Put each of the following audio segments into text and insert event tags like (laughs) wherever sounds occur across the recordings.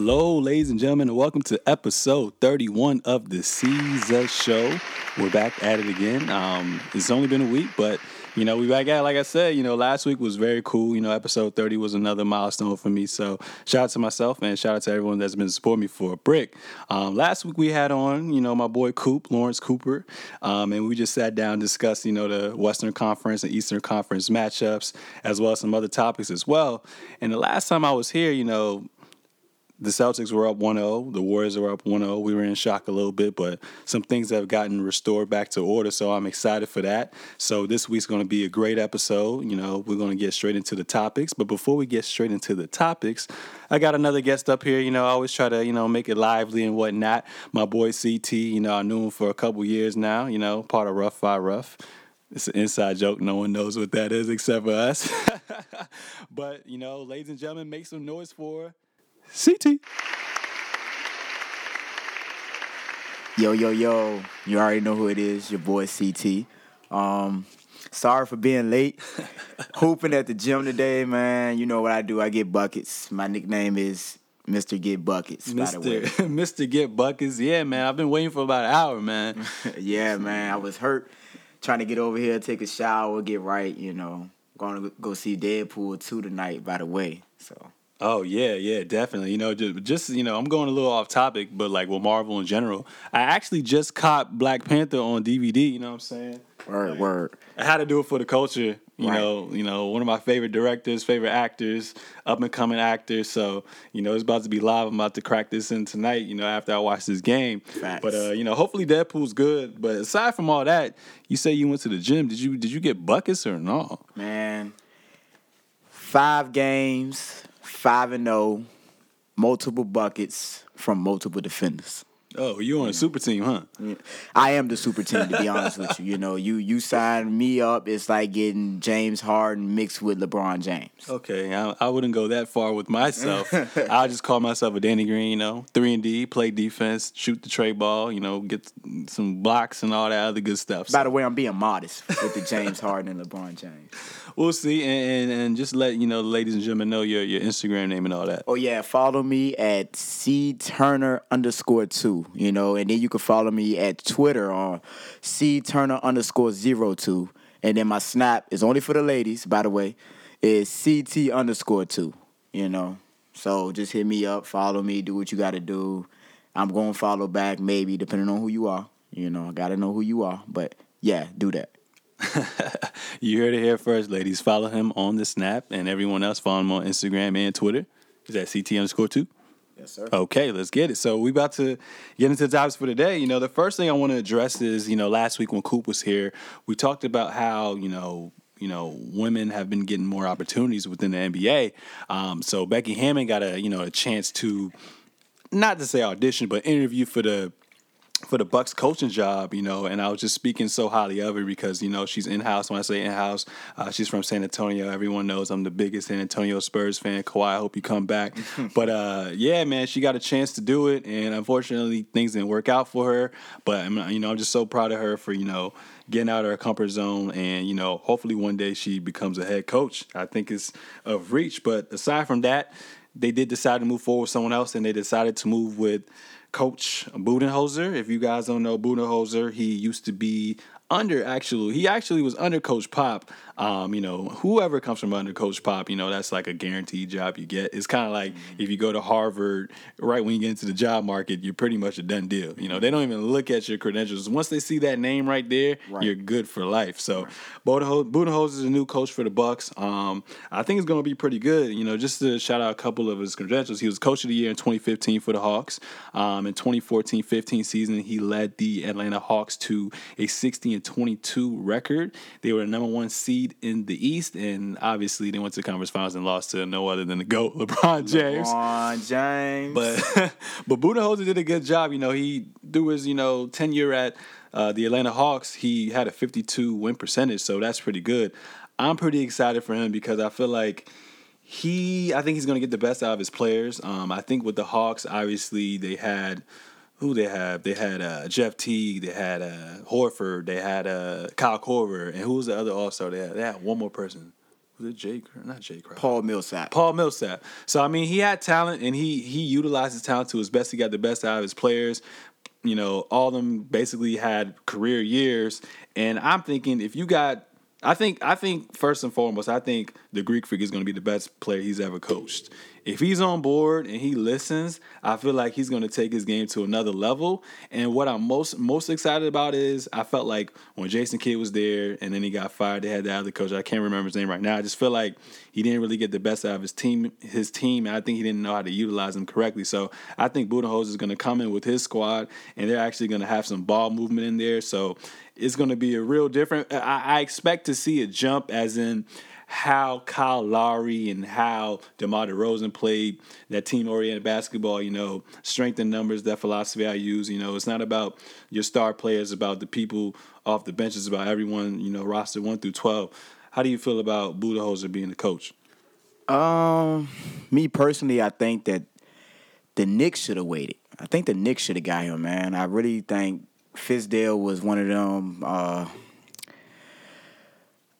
Hello, ladies and gentlemen, and welcome to episode 31 of the Seezus Show. We're back at it again. Um, it's only been a week, but you know, we back at it. Like I said, you know, last week was very cool. You know, episode 30 was another milestone for me. So shout out to myself and shout out to everyone that's been supporting me for a brick. Um, last week we had on, you know, my boy Coop, Lawrence Cooper, um, and we just sat down and discussed, you know, the Western Conference and Eastern Conference matchups, as well as some other topics as well. And the last time I was here, you know, the Celtics were up 1-0. The Warriors were up 1-0. We were in shock a little bit, but some things have gotten restored back to order, so I'm excited for that. So this week's going to be a great episode. You know, we're going to get straight into the topics, but before we get straight into the topics, I got another guest up here. You know, I always try to, you know, make it lively and whatnot. My boy CT, you know, I knew him for a couple years now, you know, part of Rough Five Rough. It's an inside joke. No one knows what that is except for us. (laughs) but, you know, ladies and gentlemen, make some noise for CT. Yo, yo, yo. You already know who it is, your boy CT. Um, sorry for being late. (laughs) Hooping at the gym today, man. You know what I do. I get buckets. My nickname is Mr. Get Buckets, by the way. (laughs) Mr. Mr. Get Buckets. Yeah, man. I've been waiting for about an hour, man. (laughs) yeah, man. I was hurt trying to get over here, take a shower, get right, you know. Going to go see Deadpool 2 tonight, by the way. So Oh yeah, yeah, definitely. You know, just, just you know, I'm going a little off topic, but like with Marvel in general, I actually just caught Black Panther on DVD. You know what I'm saying? Word, Like, word. I had to do it for the culture. You Right. know, you know, one of my favorite directors, favorite actors, up and coming actors. So you know, it's about to be live. I'm about to crack this in tonight. You know, after I watch this game. Facts. But uh, you know, hopefully Deadpool's good. But aside from all that, you say you went to the gym. Did you did you get buckets or no? Man, five games, five and zero, multiple buckets from multiple defenders. Oh, you on a super team, huh? I am the super team, to be honest with you. You know, you you sign me up, it's like getting James Harden mixed with LeBron James. Okay, I, I wouldn't go that far with myself. (laughs) I'll just call myself a Danny Green, you know, three and D, play defense, shoot the tray ball, you know, get some blocks and all that other good stuff. By So the way, I'm being modest with the James Harden and LeBron James. we'll see, and, and and just let you know, ladies and gentlemen, know your your Instagram name and all that. Oh yeah, follow me at C Turner underscore two. You know, and then you can follow me at Twitter on C Turner underscore zero two. And then my snap is only for the ladies, by the way, is CT underscore two. You know. So just hit me up, follow me, do what you gotta do. I'm gonna follow back, maybe, depending on who you are. You know, I gotta know who you are. But yeah, do that. (laughs) You heard it here first, ladies. Follow him on the Snap, and everyone else follow him on Instagram and Twitter. Is that CT underscore two? Yes, sir. Okay, let's get it. So we about to get into the topics for today. You know, the first thing I want to address is, you know, last week when Coop was here, we talked about how, you know, you know, women have been getting more opportunities within the NBA. Um, so Becky Hammon got a, you know, a chance to not to say audition, but interview for the for the Bucks coaching job, you know, and I was just speaking so highly of her because you know she's in house. When I say in house, uh, she's from San Antonio. Everyone knows I'm the biggest San Antonio Spurs fan. Kawhi, I hope you come back. (laughs) but uh, yeah, man, she got a chance to do it, and unfortunately, things didn't work out for her. But I'm, you know, I'm just so proud of her for you know getting out of her comfort zone, and you know, hopefully one day she becomes a head coach. I think it's of reach. But aside from that, they did decide to move forward with someone else, and they decided to move with Coach Budenholzer. If you guys don't know Budenholzer, he used to be under actually he actually was under Coach Pop. Um, you know, whoever comes from under Coach Pop, you know, that's like a guaranteed job you get. It's kind of like if you go to Harvard, right when you get into the job market, you're pretty much a done deal. You know, they don't even look at your credentials. Once they see that name right there, Right. you're good for life. So Budenholzer Budenholzer is a new coach for the Bucks. Um, I think it's going to be pretty good. You know, just to shout out a couple of his credentials, he was coach of the year in 2015 for the Hawks. Um, in 2014-15 season, he led the Atlanta Hawks to a 60 and 22 record. They were the number one seed in the East, and obviously they went to the conference finals and lost to no other than the GOAT, (laughs) LeBron James. LeBron James. But (laughs) but Budenholzer did a good job. You know, he through his you know tenure at uh, the Atlanta Hawks, he had a 52 win percentage, so that's pretty good. I'm pretty excited for him because I feel like he, I think he's going to get the best out of his players. Um, I think with the Hawks, obviously they had who they have. They had uh, Jeff Teague, they had uh, Horford, they had uh, Kyle Korver, and who was the other All Star? They had they had one more person. was it Jake? Not Jake. Paul Millsap. Paul Millsap. So I mean, he had talent, and he he utilized his talent to his best. He got the best out of his players. You know, all of them basically had career years, and I'm thinking if you got I think I think first and foremost, I think the Greek Freak is going to be the best player he's ever coached. If he's on board and he listens, I feel like he's going to take his game to another level. And what I'm most most excited about is I felt like when Jason Kidd was there and then he got fired, they had the other coach. I can't remember his name right now. I just feel like he didn't really get the best out of his team. His team, and I think he didn't know how to utilize them correctly. So I think Budenholzer is going to come in with his squad, and they're actually going to have some ball movement in there. So it's going to be a real different. I, I expect to see a jump, as in how Kyle Lowry and how DeMar DeRozan played that team-oriented basketball. You know, strength in numbers. That philosophy I use. You know, it's not about your star players, about the people off the bench. It's about everyone. You know, roster one through twelve. How do you feel about Budenholzer being the coach? Um, me personally, I think that the Knicks should have waited. I think the Knicks should have got him, man. I really think Fizdale was one of them uh,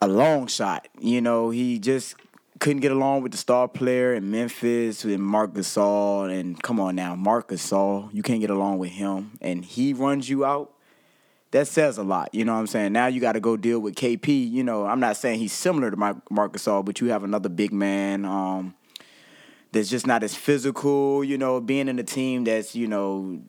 a long shot. You know, he just couldn't get along with the star player in Memphis with Marc Gasol. And come on now, Marc Gasol, you can't get along with him, and he runs you out. That says a lot, you know what I'm saying? Now you got to go deal with KP. You know, I'm not saying he's similar to Marc Gasol, but you have another big man um, that's just not as physical. You know, being in a team that's you know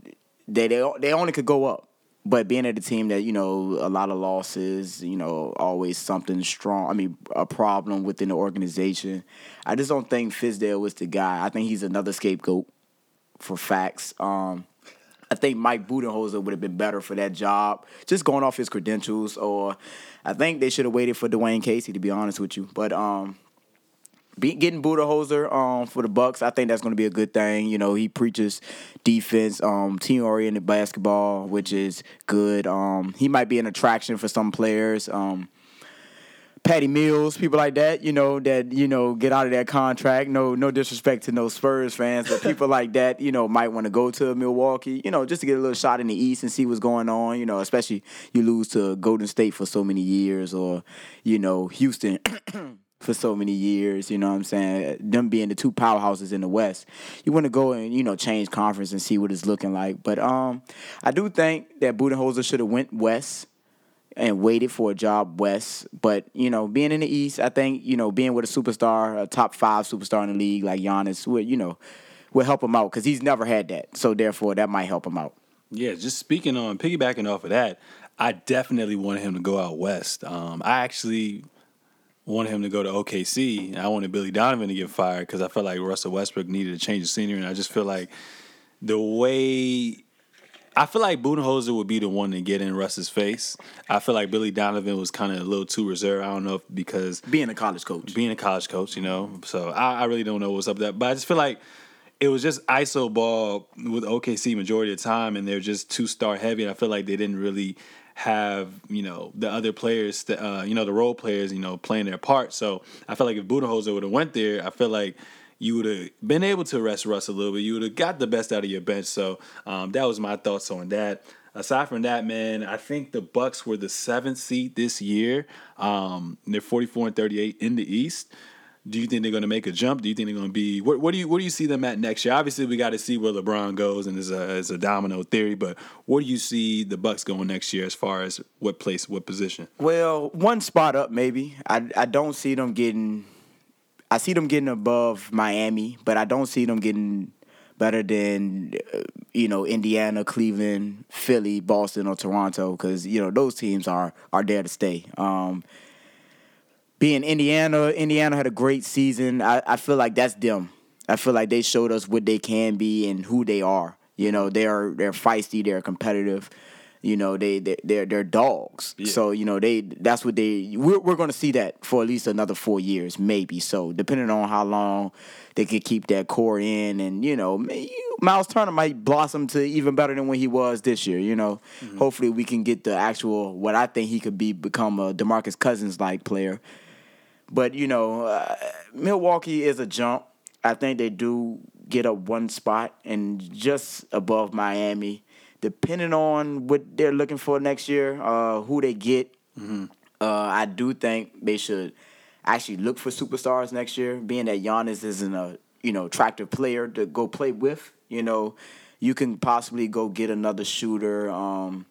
they they they only could go up but being at a team that you know a lot of losses, you know, always something strong. I mean, a problem within the organization. I just don't think Fizdale was the guy. I think he's another scapegoat for facts. Um, I think Mike Budenholzer would have been better for that job, just going off his credentials. Or I think they should have waited for Dwayne Casey, to be honest with you. But um, be, getting Budenholzer um, for the Bucks, I think that's going to be a good thing. You know, he preaches defense, um, team oriented basketball, which is good. Um, he might be an attraction for some players. Um, Patty Mills, people like that, you know, that you know get out of that contract. No, no disrespect to no Spurs fans, but people (laughs) like that, you know, might want to go to Milwaukee, you know, just to get a little shot in the East and see what's going on. You know, especially you lose to Golden State for so many years, or you know, Houston. (clears throat) for so many years, you know what I'm saying? Them being the two powerhouses in the West. You want to go and, you know, change conference and see what it's looking like. But um I do think that Budenholzer should have went west and waited for a job west. But, you know, being in the East, I think, you know, being with a superstar, a top five superstar in the league like Giannis would, you know, would help him out because he's never had that. So therefore that might help him out. Yeah, just speaking on piggybacking off of that, I definitely wanted him to go out west. Um, I actually wanted him to go to OKC. I wanted Billy Donovan to get fired because I felt like Russell Westbrook needed to change the scenery, and I just feel like the way I feel like Budenholzer would be the one to get in Russ's face. I feel like Billy Donovan was kind of a little too reserved. I don't know if because being a college coach, being a college coach, you know. So I, I really don't know what's up with that, but I just feel like it was just ISO ball with OKC majority of the time, and they're just too star heavy. And I feel like they didn't really have you know the other players, uh, you know the role players, you know playing their part. So I felt like if Budenholzer would have went there, I feel like you would have been able to rest Russ a little bit. You would have got the best out of your bench. So um, that was my thoughts on that. Aside from that, man, I think the Bucks were the seventh seed this year. Um, they're 44 and 38 in the East. Do you think they're going to make a jump? Do you think they're going to be what, what do you what do you see them at next year? Obviously, we got to see where LeBron goes, and it's a it's a domino theory. But what do you see the Bucks going next year as far as what place, what position? Well, one spot up maybe. I I don't see them getting. I see them getting above Miami, but I don't see them getting better than you know Indiana, Cleveland, Philly, Boston, or Toronto because you know those teams are are there to stay. Um, being Indiana, Indiana had a great season. I, I feel like that's them. I feel like they showed us what they can be and who they are. You know, they're they're feisty, they're competitive. You know, they they they're they're dogs. Yeah. So you know they that's what they we're we're going to see that for at least another four years, maybe. So depending on how long they can keep that core in, and you know, Miles Turner might blossom to even better than when he was this year. You know, mm-hmm. hopefully we can get the actual what I think he could be become a Demarcus Cousins like player but you know, uh, Milwaukee is a jump. I think they do get up one spot and just above Miami, depending on what they're looking for next year, uh, who they get. Mm-hmm. Uh, I do think they should actually look for superstars next year. Being that Giannis isn't a you know attractive player to go play with, you know, you can possibly go get another shooter. Um,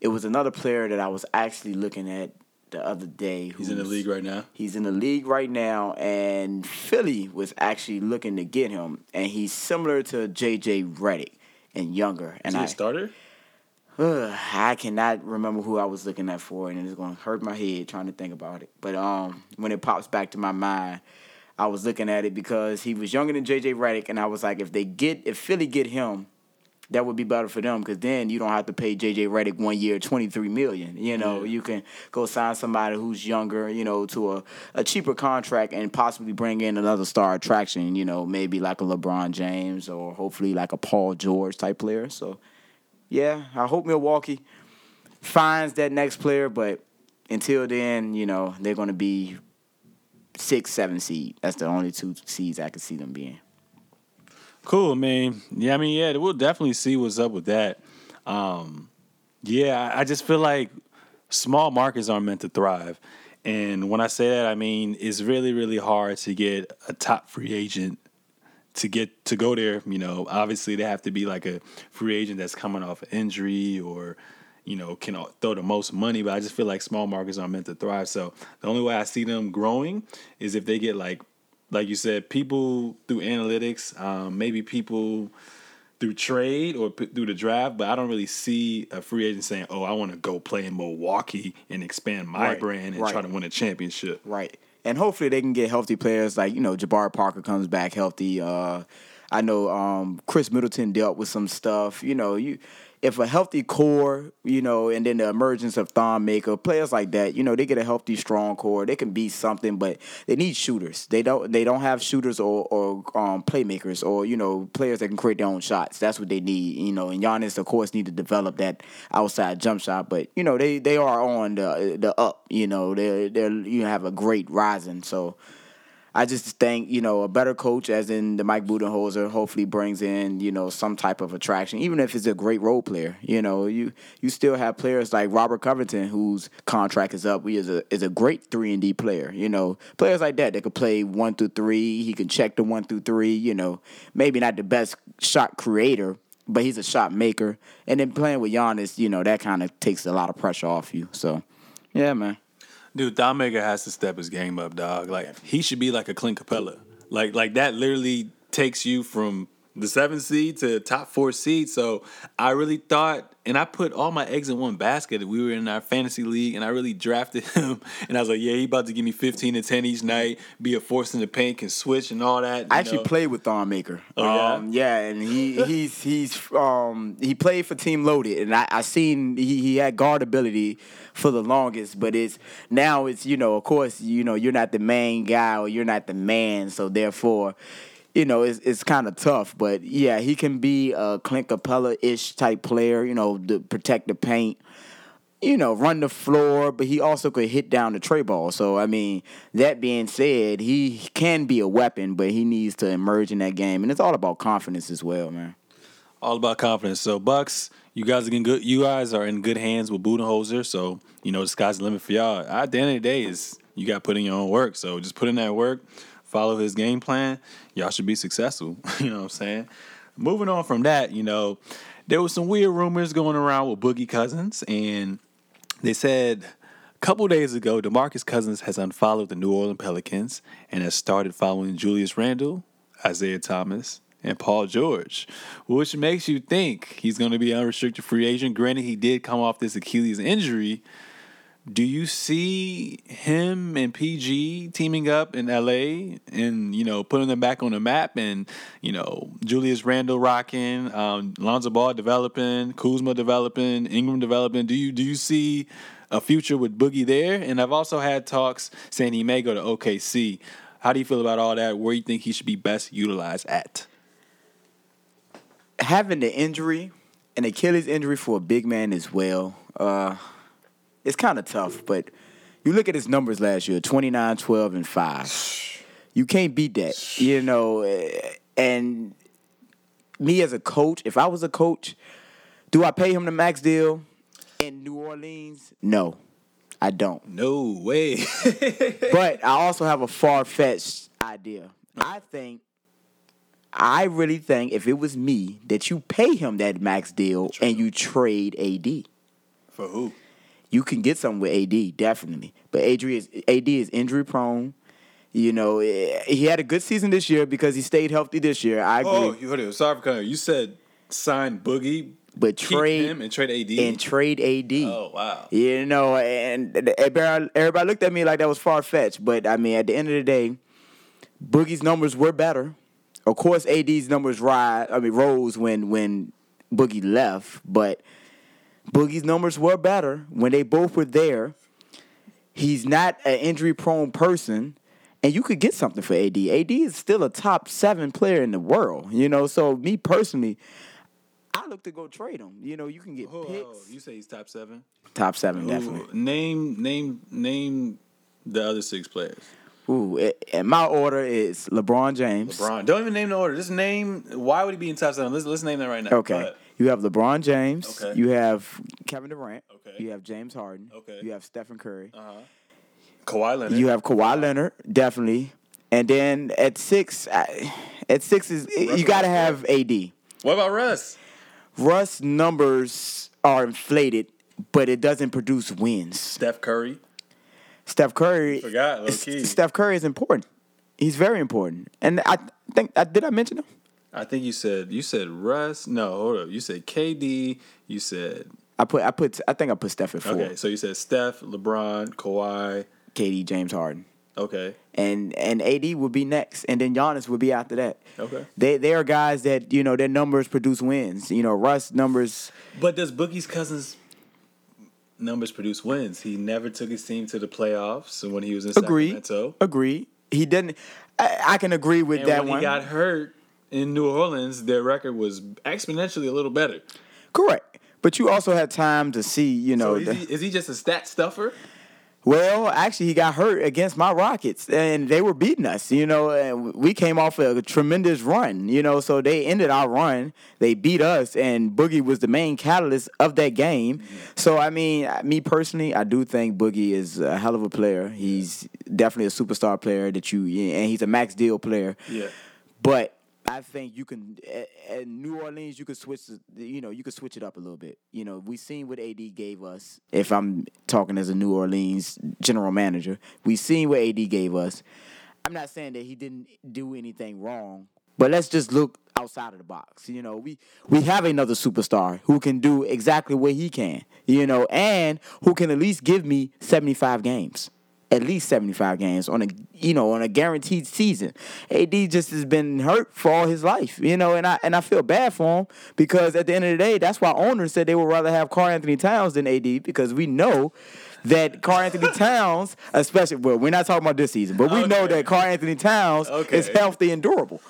it was another player that I was actually looking at the other day. He's in the league right now. He's in the league right now, and Philly was actually looking to get him, and he's similar to JJ Redick and younger. And Is I a starter? Ugh, I cannot remember who I was looking at for, and it's going to hurt my head trying to think about it. But um, when it pops back to my mind, I was looking at it because he was younger than JJ Redick, and I was like, if they get, if Philly get him, that would be better for them because then you don't have to pay JJ Redick one year twenty three million. You know, Yeah. you can go sign somebody who's younger, you know, to a, a cheaper contract and possibly bring in another star attraction. You know, maybe like a LeBron James or hopefully like a Paul George type player. So, yeah, I hope Milwaukee finds that next player, but until then, you know, they're going to be six, seven seed. That's the only two seeds I could see them being. Cool, man. Yeah, I mean, yeah, we'll definitely see what's up with that. Um, yeah, I I just feel like small markets aren't meant to thrive. And when I say that, I mean it's really, really hard to get a top free agent to get to go there. You know, obviously they have to be like a free agent that's coming off an injury or you know can throw the most money. But I just feel like small markets aren't meant to thrive. So the only way I see them growing is if they get like like you said, people through analytics, um, maybe people through trade or p- through the draft, but I don't really see a free agent saying, "Oh, I want to go play in Milwaukee and expand my Right, brand and right. try to win a championship." Right. And hopefully they can get healthy players like, you know, Jabari Parker comes back healthy. Uh I know um Khris Middleton dealt with some stuff. You know, you if a healthy core, you know, and then the emergence of Thon Maker, players like that, you know, they get a healthy, strong core. They can be something, but they need shooters. They don't they don't have shooters or or um, playmakers or, you know, players that can create their own shots. That's what they need. You know, and Giannis, of course, need to develop that outside jump shot. But, you know, they they are on the the up, you know. They're they're you have a great rising. So I just think, you know, a better coach, as in the Mike Budenholzer, hopefully brings in, you know, some type of attraction, even if it's a great role player. You know, you you still have players like Robert Covington, whose contract is up. He is a is a great three and D player. You know, players like that that could play one through three. He can check the one through three. You know, maybe not the best shot creator, but he's a shot maker. And then playing with Giannis, you know, that kind of takes a lot of pressure off you. So, yeah, man. Dude, Thon has to step his game up, dog. Like he should be like a Clint Capela. Like like that literally takes you from the seventh seed to top four seed. So I really thought, and I put all my eggs in one basket. We were in our fantasy league, and I really drafted (laughs) him. And I was like, yeah, he about to give me fifteen to ten each night. Be a force in the paint, can switch and all that. I actually know. played with Thon Maker. Oh, yeah? Um, yeah, and he (laughs) he's he's um he played for Team Loaded, and I I seen he, he had guard ability for the longest, but it's now it's you know of course you know you're not the main guy or you're not the man, so therefore. You know, it's it's kind of tough, but yeah, he can be a Clint Capela ish type player. You know, to protect the paint you know, run the floor, but he also could hit down the tray ball. So I mean, that being said, he can be a weapon, but he needs to emerge in that game, and it's all about confidence as well, man. all about confidence. So Bucks, you guys are in good. You guys are in good hands with Budenholzer. So you know the sky's the limit for y'all. At the end of the day, is you got to put in your own work. So just put in that work, follow his game plan. Y'all should be successful. (laughs) you know what I'm saying? Moving on from that, you know, there was some weird rumors going around with Boogie Cousins, and they said a couple days ago DeMarcus Cousins has unfollowed the New Orleans Pelicans and has started following Julius Randle, Isaiah Thomas, and Paul George, which makes you think he's going to be unrestricted free agent. Granted, he did come off this Achilles injury. Do you see him and PG teaming up in LA and you know putting them back on the map and you know Julius Randle rocking, um, Lonzo Ball developing, Kuzma developing, Ingram developing? Do you do you see a future with Boogie there? And I've also had talks saying he may go to OKC. How do you feel about all that? Where do you think he should be best utilized at? Having the injury, an Achilles injury for a big man as well, uh, it's kind of tough. But you look at his numbers last year: 29, 12, and five. You can't beat that, you know. eh, And me as a coach, if I was a coach, do I pay him the max deal in New Orleans? No, I don't. No way. (laughs) But I also have a far fetched idea. I think, I really think if it was me, that you pay him that max deal and you trade AD. For who? You can get something with AD, definitely. But AD is, AD is injury prone. You know, eh, he had a good season this year because he stayed healthy this year. I agree. Oh, you heard it. Sorry for cutting. you. Said sign Boogie, but trade him and trade AD. and trade AD. oh wow. You know, and everybody everybody looked at me like that was far fetched. But I mean, at the end of the day, Boogie's numbers were better. Of course, AD's numbers rise. I mean, rose when when Boogie left, but Boogie's numbers were better when they both were there. He's not an injury prone person. And you could get something for AD. AD is still a top seven player in the world, you know. So me personally, I look to go trade him. You know, you can get Oh, picks. oh, you say he's top seven? Top seven, Ooh, definitely. Name name name the other six players. Ooh, and my order is LeBron James. LeBron. Don't even name the order. Just name. Why would he be in top seven? Let's let's name that right now. Okay. ahead. You have LeBron James. Okay. You have Kevin Durant. Okay. You have James Harden. Okay. You have Stephen Curry. Uh-huh. Kawhi Leonard. You have Kawhi Leonard, definitely. And then at six, I, at six is you got to have AD. what about Russ? Russ numbers are inflated, but it doesn't produce wins. Steph Curry. Steph Curry. Forgot, low key. Steph Curry is important. He's very important. And I think I did I mention him? I think you said you said Russ. No, hold up. You said KD. You said I put I put I think I put Steph at four. okay. So you said Steph, LeBron, Kawhi. KD, James Harden. Okay. and and AD would be next, and then Giannis would be after that. Okay. They they are guys that you know their numbers produce wins. You know Russ numbers. But does Boogie's cousins numbers produce wins? He never took his team to the playoffs when he was in Agree. Sacramento. Agree. He didn't. I, I can agree with And that when one. he got hurt in New Orleans, their record was exponentially a little better. Correct. But you also had time to see. You know. So is the- he, is he just a stat stuffer? Well, actually, he got hurt against my Rockets, and they were beating us. You know, and we came off a tremendous run. You know, so they ended our run. They beat us, and Boogie was the main catalyst of that game. Mm-hmm. So, I mean, me personally, I do think Boogie is a hell of a player. He's definitely a superstar player that you, and he's a max deal player. Yeah. But I think you can at New Orleans you could switch you know you could switch it up a little bit. You know, we seen what AD gave us. If I'm talking as a New Orleans general manager, we seen what AD gave us. I'm not saying that he didn't do anything wrong, but let's just look outside of the box. You know, we we have another superstar who can do exactly what he can. You know, and who can at least give me 75 games at least 75 games on a you know on a guaranteed season. AD just has been hurt for all his life, you know, and I and I feel bad for him because at the end of the day, that's why owners said they would rather have Carl Anthony Towns than AD because we know that Carl Anthony (laughs) Towns, especially well, we're not talking about this season, but we know that Carl Anthony Towns Okay. is healthy and durable.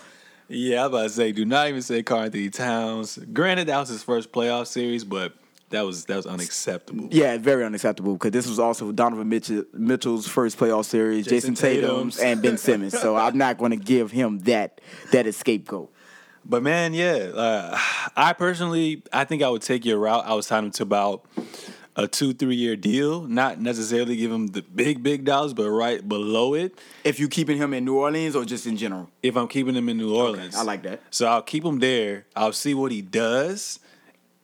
Yeah, I was about to say, do not even say Carl Anthony Towns. Granted, that was his first playoff series, but that was that was unacceptable. Yeah, very unacceptable because this was also Donovan Mitchell, Mitchell's first playoff series, Jason Jason, Tatum's, Tatum's. and Ben Simmons. So I'm not going to give him that that scapegoat. But man, yeah, uh, I personally, I think I would take your route. I was signing him to about a two, three year deal, not necessarily give him the big, big dollars, but right below it. If you're keeping him in New Orleans or just in general, If I'm keeping him in New Orleans, I like that. So I'll keep him there. I'll see what he does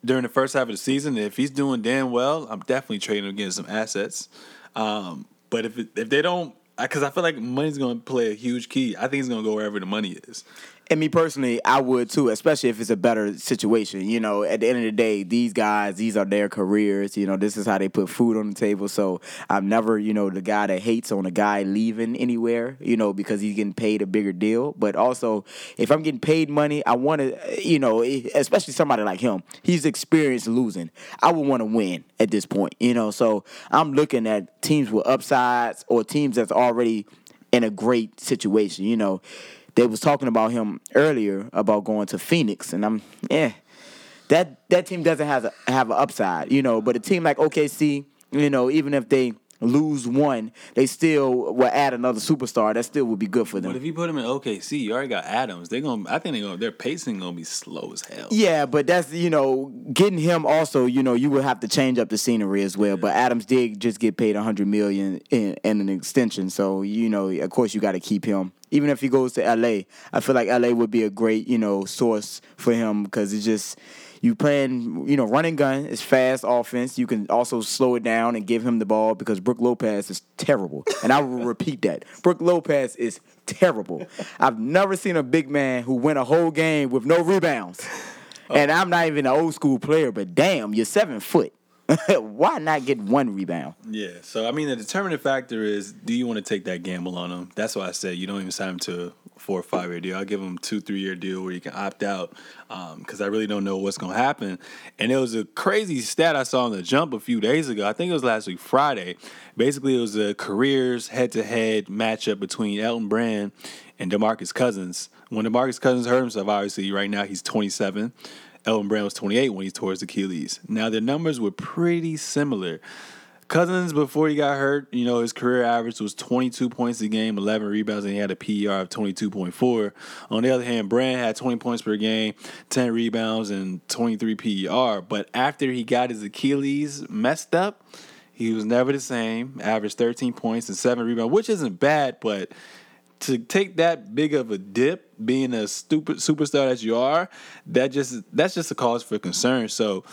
during the first half of the season. If he's doing damn well, I'm definitely trading him getting some assets. Um, but if if they don't, because I feel like money's going to play a huge key. I think he's going to go wherever the money is. And me personally, I would too, especially if it's a better situation. You know, at the end of the day, these guys, these are their careers. You know, this is how they put food on the table. So I'm never, you know, the guy that hates on a guy leaving anywhere, you know, because he's getting paid a bigger deal. But also, if I'm getting paid money, I want to, you know, especially somebody like him, he's experienced losing. I would want to win at this point, you know. So I'm looking at teams with upsides or teams that's already in a great situation, you know they was talking about him earlier about going to Phoenix, and I'm yeah, that that team doesn't have a, have an upside, you know. But a team like OKC, you know, even if they lose one, they still will add another superstar. That still would be good for them. But if you put them in OKC, you already got Adams. They're gonna. I think they gonna. Their pacing gonna be slow as hell. Yeah, but that's you know getting him also. You know you would have to change up the scenery as well. But Adams did just get paid a hundred million in, in an extension, so you know of course you got to keep him. Even if he goes to LA, I feel like LA would be a great you know source for him because it's just you playing, you know, running gun is fast offense. You can also slow it down and give him the ball because Brook Lopez is terrible. And I will (laughs) repeat that. Brook Lopez is terrible. I've never seen a big man who went a whole game with no rebounds. Oh. And I'm not even an old school player, but damn, you're seven foot. (laughs) Why not get one rebound? Yeah. So I mean, the determining factor is: do you want to take that gamble on him? That's why I said you don't even sign him to four or five year deal. I'll give him two, three year deal where you can opt out because um, I really don't know what's going to happen. And it was a crazy stat I saw on the jump a few days ago. I think it was last week, Friday. Basically, it was a careers head to head matchup between Elton Brand and Demarcus Cousins. When Demarcus Cousins hurt himself, obviously, right now he's 27. Elton Brand was 28 when he tore his Achilles. Now, their numbers were pretty similar. Cousins, before he got hurt, you know, his career average was 22 points a game, 11 rebounds, and he had a PER of 22.4. On the other hand, Brand had 20 points per game, 10 rebounds, and 23 PER. But after he got his Achilles messed up, he was never the same. Averaged 13 points and 7 rebounds, which isn't bad, but to take that big of a dip, being a stupid superstar that you are, that just that's just a cause for concern. So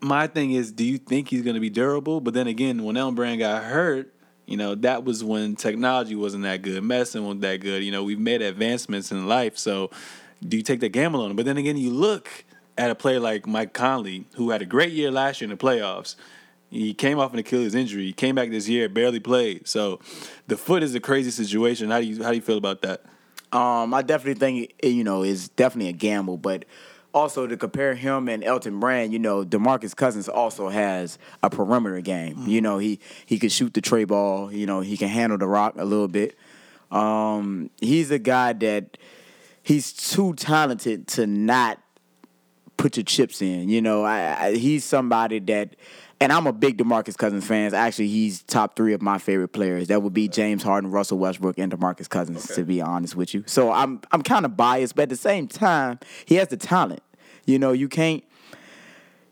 my thing is, do you think he's going to be durable? But then again, when Elton Brand got hurt, you know, that was when technology wasn't that good, medicine wasn't that good. You know, we've made advancements in life. So do you take the gamble on him? But then again, you look at a player like Mike Conley, who had a great year last year in the playoffs. He came off an Achilles injury. He came back this year, barely played. So the foot is a crazy situation. How do you how do you feel about that? Um, I definitely think you know it's definitely a gamble, but also to compare him and Elton Brand, you know, DeMarcus Cousins also has a perimeter game. Mm-hmm. You know, he he can shoot the tray ball. You know, he can handle the rock a little bit. Um, he's a guy that he's too talented to not put your chips in. You know, I, I, he's somebody that and I'm a big DeMarcus Cousins fan. Actually, he's top three of my favorite players. That would be James Harden, Russell Westbrook, and DeMarcus Cousins. Okay. To be honest with you, so I'm I'm kind of biased, but at the same time, he has the talent. You know, you can't.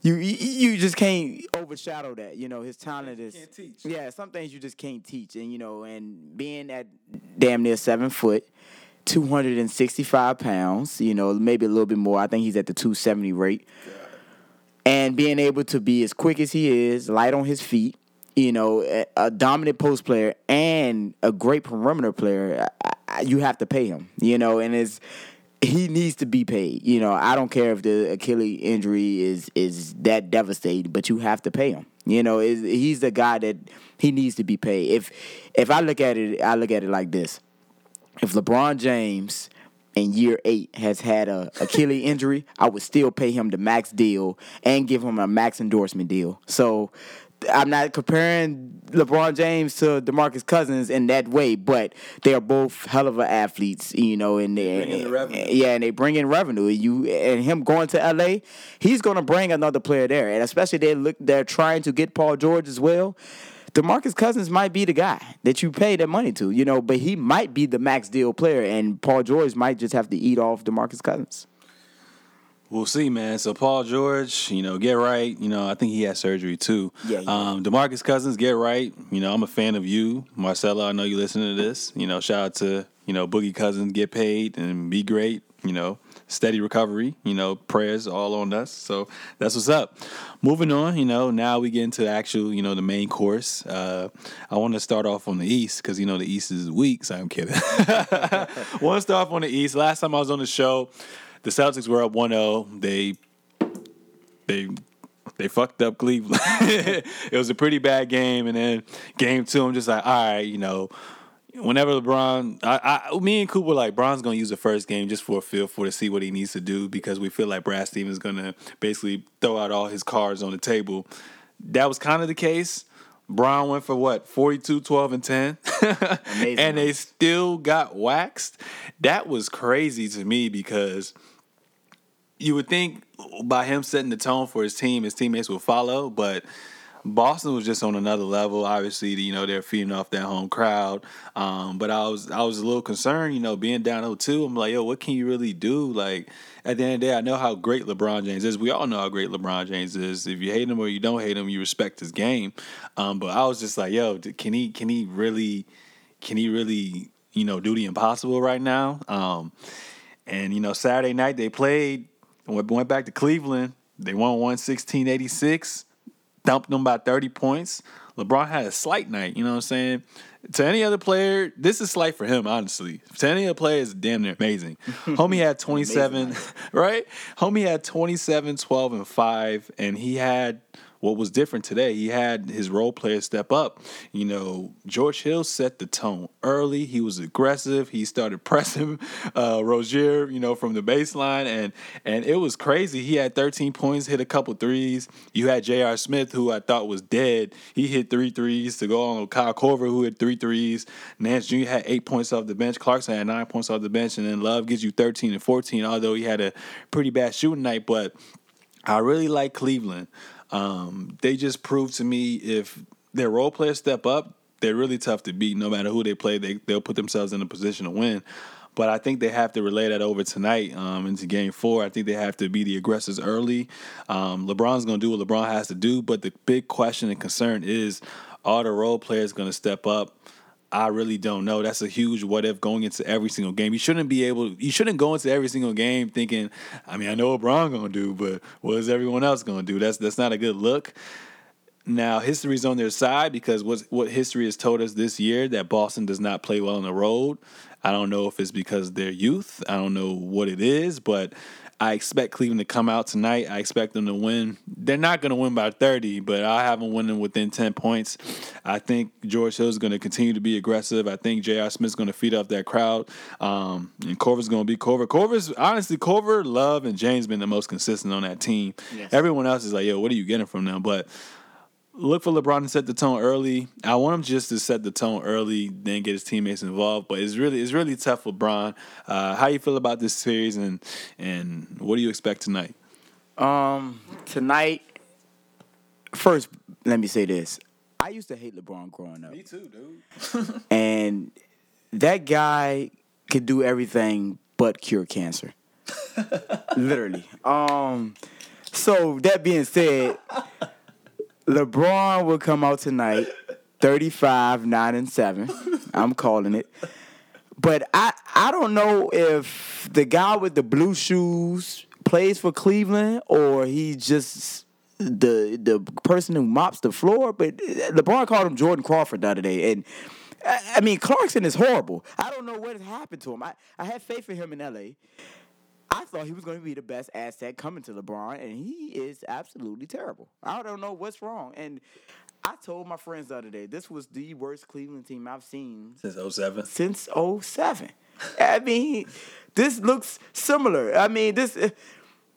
You, you just can't overshadow that. You know, his talent is. Yeah, some things you just can't teach, and you know, and being at damn near seven foot, 265 pounds, you know, maybe a little bit more. I think he's at the 270 rate and being able to be as quick as he is, light on his feet, you know, a, dominant post player and a great perimeter player, you have to pay him, you know, and it's he needs to be paid. You know, I don't care if the Achilles injury is is that devastating, but you have to pay him. You know, he's the guy that he needs to be paid. If if I look at it, I look at it like this: if LeBron James in year eight has had a Achilles injury, I would still pay him the max deal and give him a max endorsement deal. So I'm not comparing LeBron James to DeMarcus Cousins in that way, but they are both hell of a athletes, you know, and they yeah, and they bring in revenue. You and him going to LA, he's going to bring another player there, and especially they look they're trying to get Paul George as well. DeMarcus Cousins might be the guy that you pay that money to, you know, but he might be the max deal player, and Paul George might just have to eat off DeMarcus Cousins. We'll see, man. So Paul George, you know, get right. You know, I think he had surgery too. Yeah. Um, Demarcus Cousins, get right. You know, I'm a fan of you, Marcella. I know you listen to this. You know, shout out to you know Boogie Cousins, get paid and be great. You know, steady recovery. You know, prayers all on us. So that's what's up. Moving on, you know, now we get into the actual, you know, the main course. Uh, I want to start off on the East because you know the East is weak. So I'm kidding. (laughs) want to start off on the East. Last time I was on the show, the Celtics were up 1-0. They they they fucked up Cleveland. (laughs) it was a pretty bad game, and then game two, I'm just like, all right, you know, whenever LeBron, I, I, me and Cooper like Bron's gonna use the first game just for a feel for to see what he needs to do because we feel like Brad Stevens gonna basically throw out all his cards on the table. That was kind of the case. Bron went for what 42, 12, and 10. (laughs) and they still got waxed. That was crazy to me because you would think by him setting the tone for his team, his teammates would follow, but Boston was just on another level. Obviously, you know they're feeding off that home crowd. Um, but I was I was a little concerned. You know, being down 0-2, I'm like, yo, what can you really do? Like at the end of the day, I know how great LeBron James is. We all know how great LeBron James is. If you hate him or you don't hate him, you respect his game. Um, but I was just like, yo, can he can he really can he really you know do the impossible right now? Um, and you know, Saturday night they played, went back to Cleveland. They won 116 86 dumped them by 30 points. LeBron had a slight night, you know what I'm saying? To any other player, this is slight for him, honestly. To any other player, it's damn near amazing. (laughs) Homie had 27, (laughs) right? Homie had 27, 12, and 5, and he had what was different today, he had his role players step up. You know, George Hill set the tone early. He was aggressive. He started (laughs) pressing uh, Rozier, you know, from the baseline, and and it was crazy. He had 13 points, hit a couple threes. You had J.R. Smith, who I thought was dead. He hit three threes to go on Kyle Korver, who hit three threes. Nance Jr. had eight points off the bench. Clarkson had nine points off the bench, and then Love gives you 13 and 14, although he had a pretty bad shooting night. But I really like Cleveland. Um, they just proved to me if their role players step up, they're really tough to beat. No matter who they play, they they'll put themselves in a position to win. But I think they have to relay that over tonight um, into Game Four. I think they have to be the aggressors early. Um, LeBron's going to do what LeBron has to do, but the big question and concern is: Are the role players going to step up? I really don't know. That's a huge what if going into every single game. You shouldn't be able. You shouldn't go into every single game thinking, I mean, I know what Bron gonna do, but what is everyone else gonna do? That's that's not a good look. Now history's on their side because what what history has told us this year that Boston does not play well on the road. I don't know if it's because their youth. I don't know what it is, but I expect Cleveland to come out tonight. I expect them to win. They're not going to win by 30, but I have them winning within 10 points. I think George Hill is going to continue to be aggressive. I think J.R. Smith's going to feed off that crowd. Um, and Korver's going to be Korver. Korver's, honestly, Korver, Love, and James been the most consistent on that team. Yes. Everyone else is like, yo, what are you getting from them? But look for LeBron to set the tone early. I want him just to set the tone early, then get his teammates involved. But it's really it's really tough for LeBron. Uh, how you feel about this series, and and what do you expect tonight? Um, tonight, first, let me say this: I used to hate LeBron growing up. Me too, dude. (laughs) (laughs) and that guy could do everything but cure cancer. (laughs) Literally. Um. So that being said. LeBron will come out tonight, 35, 9, and 7. I'm calling it. But I, I don't know if the guy with the blue shoes plays for Cleveland or he's just the the person who mops the floor. But LeBron called him Jordan Crawford the other day. And I mean, Clarkson is horrible. I don't know what has happened to him. I, I had faith in him in LA. I thought he was going to be the best asset coming to LeBron, and he is absolutely terrible. I don't know what's wrong. And I told my friends the other day, this was the worst Cleveland team I've seen since 07. Since 07. I mean, this looks similar. I mean, this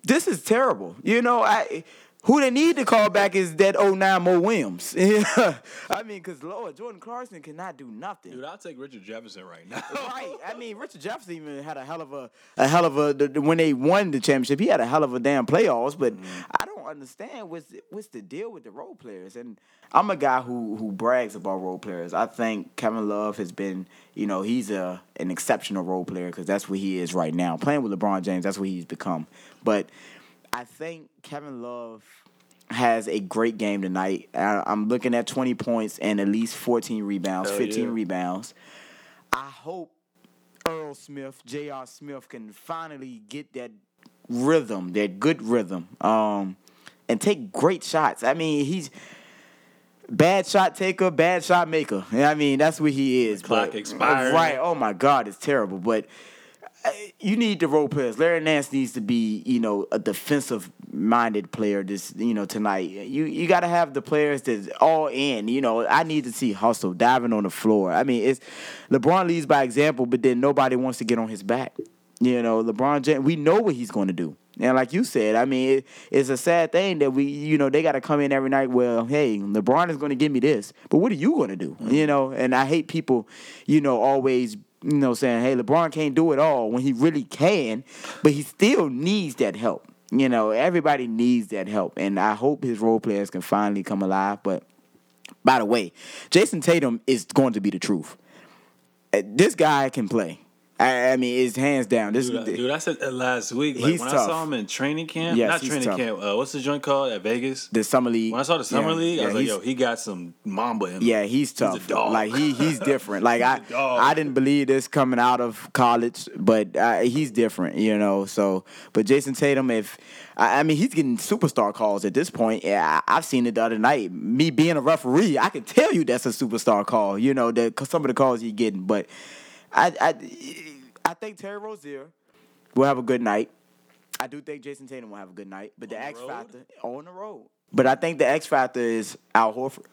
this is terrible. You know, I who they need to call back is that 09 Mo Williams. (laughs) I mean, because Lord, Jordan Clarkson cannot do nothing. Dude, I'll take Richard Jefferson right now. (laughs) right. I mean, Richard Jefferson even had a hell of a a hell of a the, when they won the championship, he had a hell of a damn playoffs. But mm. I don't understand what's what's the deal with the role players. And I'm a guy who who brags about role players. I think Kevin Love has been, you know, he's a an exceptional role player because that's what he is right now. Playing with LeBron James, that's what he's become. But I think Kevin Love has a great game tonight. I'm looking at 20 points and at least 14 rebounds, Hell 15 yeah. rebounds. I hope Earl Smith, J.R. Smith, can finally get that rhythm, that good rhythm, um, and take great shots. I mean, he's bad shot taker, bad shot maker. I mean, that's what he is. The clock expired. Right. Oh my God, it's terrible. But you need the role players. Larry Nance needs to be, you know, a defensive minded player this, you know, tonight. You you got to have the players that's all in. You know, I need to see hustle diving on the floor. I mean, it's LeBron leads by example, but then nobody wants to get on his back. You know, LeBron James, we know what he's going to do. And like you said, I mean, it, it's a sad thing that we, you know, they got to come in every night. Well, hey, LeBron is going to give me this, but what are you going to do? You know, and I hate people, you know, always you know, saying, hey, LeBron can't do it all when he really can, but he still needs that help. You know, everybody needs that help, and I hope his role players can finally come alive. But by the way, Jayson Tatum is going to be the truth. Uh, This guy can play. I, I mean, it's hands down. This Dude, I- dude, I said that last week. Like He's when tough. I saw him in training camp, Yes, not training tough. camp. Uh, what's the joint called at Vegas? the summer league. When I saw the summer Yeah, league, I yeah, was like, yo, he got some mamba in him. Yeah, he's tough. dog. Like he he's (laughs) different. Like I a dog. I didn't believe this coming out of college, but uh, he's different, you know. So, but Jayson Tatum, if I, I mean, he's getting superstar calls at this point. Yeah, I, I've seen it the other night. Me being a referee, I can tell you that's a superstar call. You know, that some of the calls he's getting. But I I I think Terry Rozier will have a good night. I do think Jayson Tatum will have a good night, but the the X road? factor on the road. But I think the X factor is Al Horford.